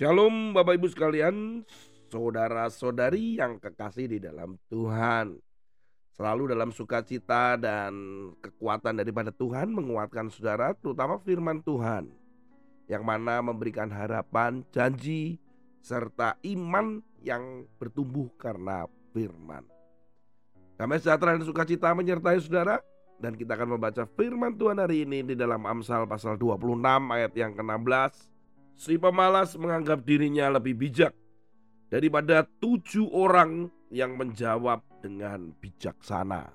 Shalom Bapak Ibu sekalian, saudara-saudari yang kekasih di dalam Tuhan. Selalu dalam sukacita dan kekuatan daripada Tuhan menguatkan saudara, terutama firman Tuhan. Yang mana memberikan harapan, janji, serta iman yang bertumbuh karena firman. Damai sejahtera dan sukacita menyertai saudara. Dan kita akan membaca firman Tuhan hari ini di dalam Amsal pasal 26 ayat yang ke-16. Si pemalas menganggap dirinya lebih bijak daripada tujuh orang yang menjawab dengan bijaksana.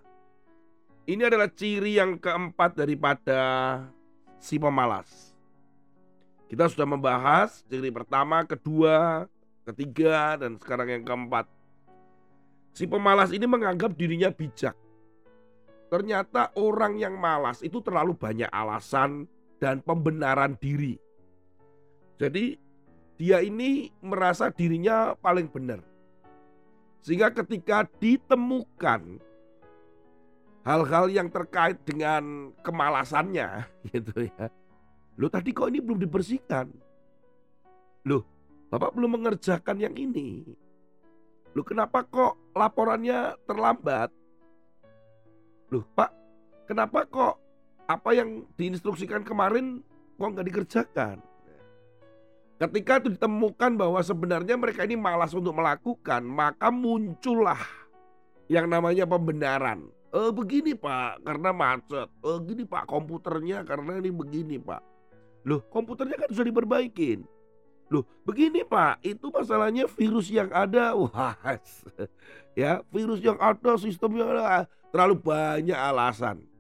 Ini adalah ciri yang keempat daripada si pemalas. Kita sudah membahas ciri pertama, kedua, ketiga, dan sekarang yang keempat. Si pemalas ini menganggap dirinya bijak. Ternyata orang yang malas itu terlalu banyak alasan dan pembenaran diri. Jadi dia ini merasa dirinya paling benar. Sehingga ketika ditemukan hal-hal yang terkait dengan kemalasannya gitu ya. Loh tadi kok ini belum dibersihkan? Loh, Bapak belum mengerjakan yang ini. Loh kenapa kok laporannya terlambat? Loh Pak, kenapa kok apa yang diinstruksikan kemarin kok nggak dikerjakan? Ketika itu ditemukan bahwa sebenarnya mereka ini malas untuk melakukan, maka muncullah yang namanya pembenaran. Eh begini pak, karena macet. Eh gini pak, komputernya karena ini begini pak. Loh komputernya kan sudah diperbaikin. Loh begini pak, itu masalahnya virus yang ada. Wah, ya virus yang ada, sistem yang ada. Terlalu banyak alasan.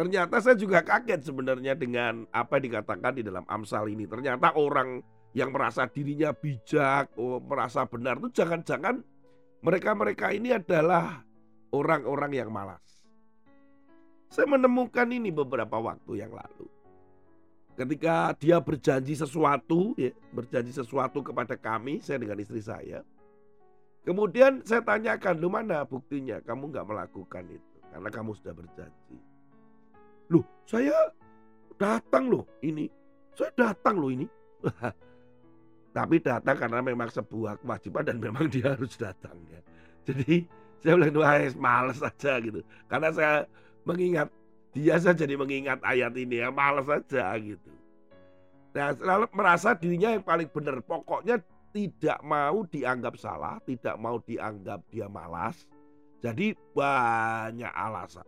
Ternyata saya juga kaget sebenarnya dengan apa yang dikatakan di dalam Amsal ini. Ternyata orang yang merasa dirinya bijak, oh, merasa benar itu jangan-jangan mereka-mereka ini adalah orang-orang yang malas. Saya menemukan ini beberapa waktu yang lalu. Ketika dia berjanji sesuatu, ya, berjanji sesuatu kepada kami, saya dengan istri saya. Kemudian saya tanyakan, lu mana buktinya kamu nggak melakukan itu? Karena kamu sudah berjanji. Loh, saya datang loh ini. Saya datang loh ini. Tapi datang karena memang sebuah kewajiban dan memang dia harus datang ya. Jadi saya bilang wah males aja gitu. Karena saya mengingat dia saya jadi mengingat ayat ini ya males aja gitu. Nah selalu merasa dirinya yang paling benar. Pokoknya tidak mau dianggap salah, tidak mau dianggap dia malas. Jadi banyak alasan.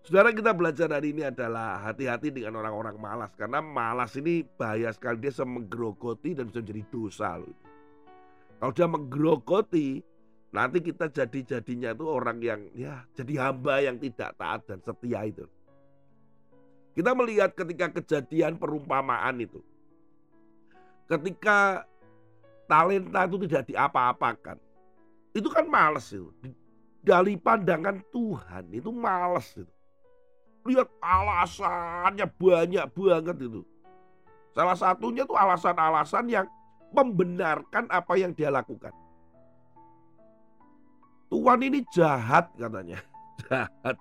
Saudara kita belajar hari ini adalah hati-hati dengan orang-orang malas karena malas ini bahaya sekali dia menggerogoti dan bisa menjadi dosa loh. Kalau dia menggerogoti nanti kita jadi-jadinya tuh orang yang ya jadi hamba yang tidak taat dan setia itu. Kita melihat ketika kejadian perumpamaan itu. Ketika talenta itu tidak diapa-apakan. Itu kan males itu. Dari pandangan Tuhan itu males itu lihat alasannya banyak banget itu. Salah satunya tuh alasan-alasan yang membenarkan apa yang dia lakukan. Tuhan ini jahat katanya. Jahat.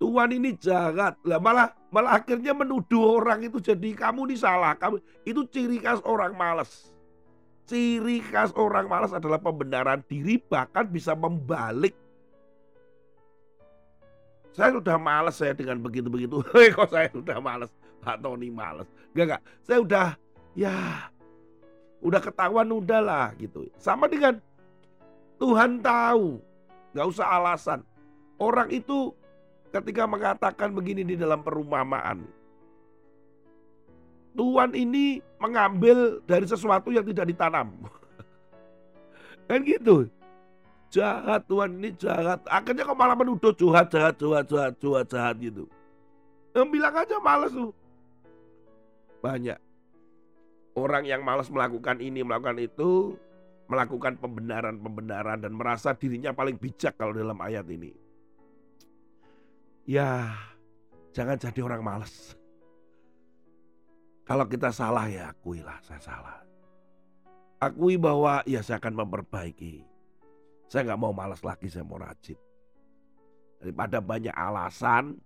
Tuhan ini jahat. Lah malah malah akhirnya menuduh orang itu jadi kamu ini salah. Kamu itu ciri khas orang malas. Ciri khas orang malas adalah pembenaran diri bahkan bisa membalik saya sudah males saya dengan begitu-begitu. Kok saya sudah males? Pak Tony males. Enggak, enggak. Saya udah ya udah ketahuan udahlah gitu. Sama dengan Tuhan tahu. Nggak usah alasan. Orang itu ketika mengatakan begini di dalam perumpamaan. Tuhan ini mengambil dari sesuatu yang tidak ditanam. kan gitu jahat Tuhan ini jahat. Akhirnya kok malah menuduh jahat, jahat, jahat, jahat, jahat, jahat gitu. Yang bilang aja males tuh. Banyak. Orang yang malas melakukan ini, melakukan itu, melakukan pembenaran-pembenaran dan merasa dirinya paling bijak kalau dalam ayat ini. Ya, jangan jadi orang malas. Kalau kita salah ya akuilah saya salah. Akui bahwa ya saya akan memperbaiki saya nggak mau malas lagi, saya mau rajin. Daripada banyak alasan,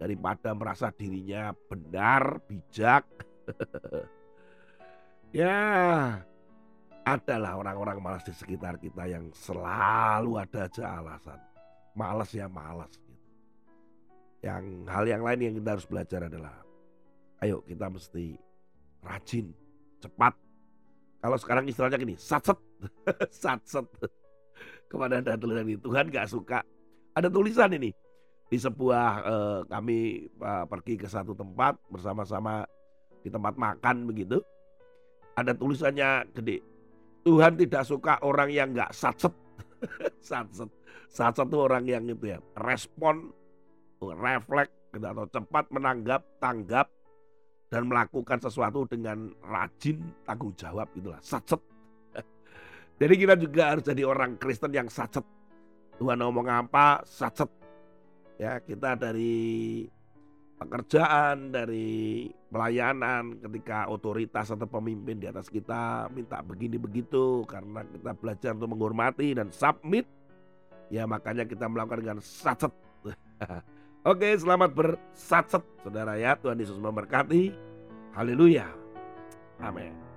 daripada merasa dirinya benar, bijak, ya, adalah orang-orang malas di sekitar kita yang selalu ada aja alasan. Malas ya malas gitu. Yang hal yang lain yang kita harus belajar adalah ayo kita mesti rajin, cepat. Kalau sekarang istilahnya gini, satset, satset. Kepada ada tulisan ini, Tuhan gak suka. Ada tulisan ini, di sebuah eh, kami uh, pergi ke satu tempat bersama-sama di tempat makan begitu. Ada tulisannya gede. Tuhan tidak suka orang yang nggak satset. satset. Satset itu orang yang itu ya, respon, refleks gitu, atau cepat menanggap, tanggap dan melakukan sesuatu dengan rajin, tanggung jawab itulah. Satset. Jadi kita juga harus jadi orang Kristen yang satset. Tuhan ngomong apa, satset. Ya, kita dari pekerjaan, dari pelayanan, ketika otoritas atau pemimpin di atas kita minta begini begitu karena kita belajar untuk menghormati dan submit, ya makanya kita melakukan dengan satset. Oke, selamat bersatset saudara ya. Tuhan Yesus memberkati. Haleluya. Amin.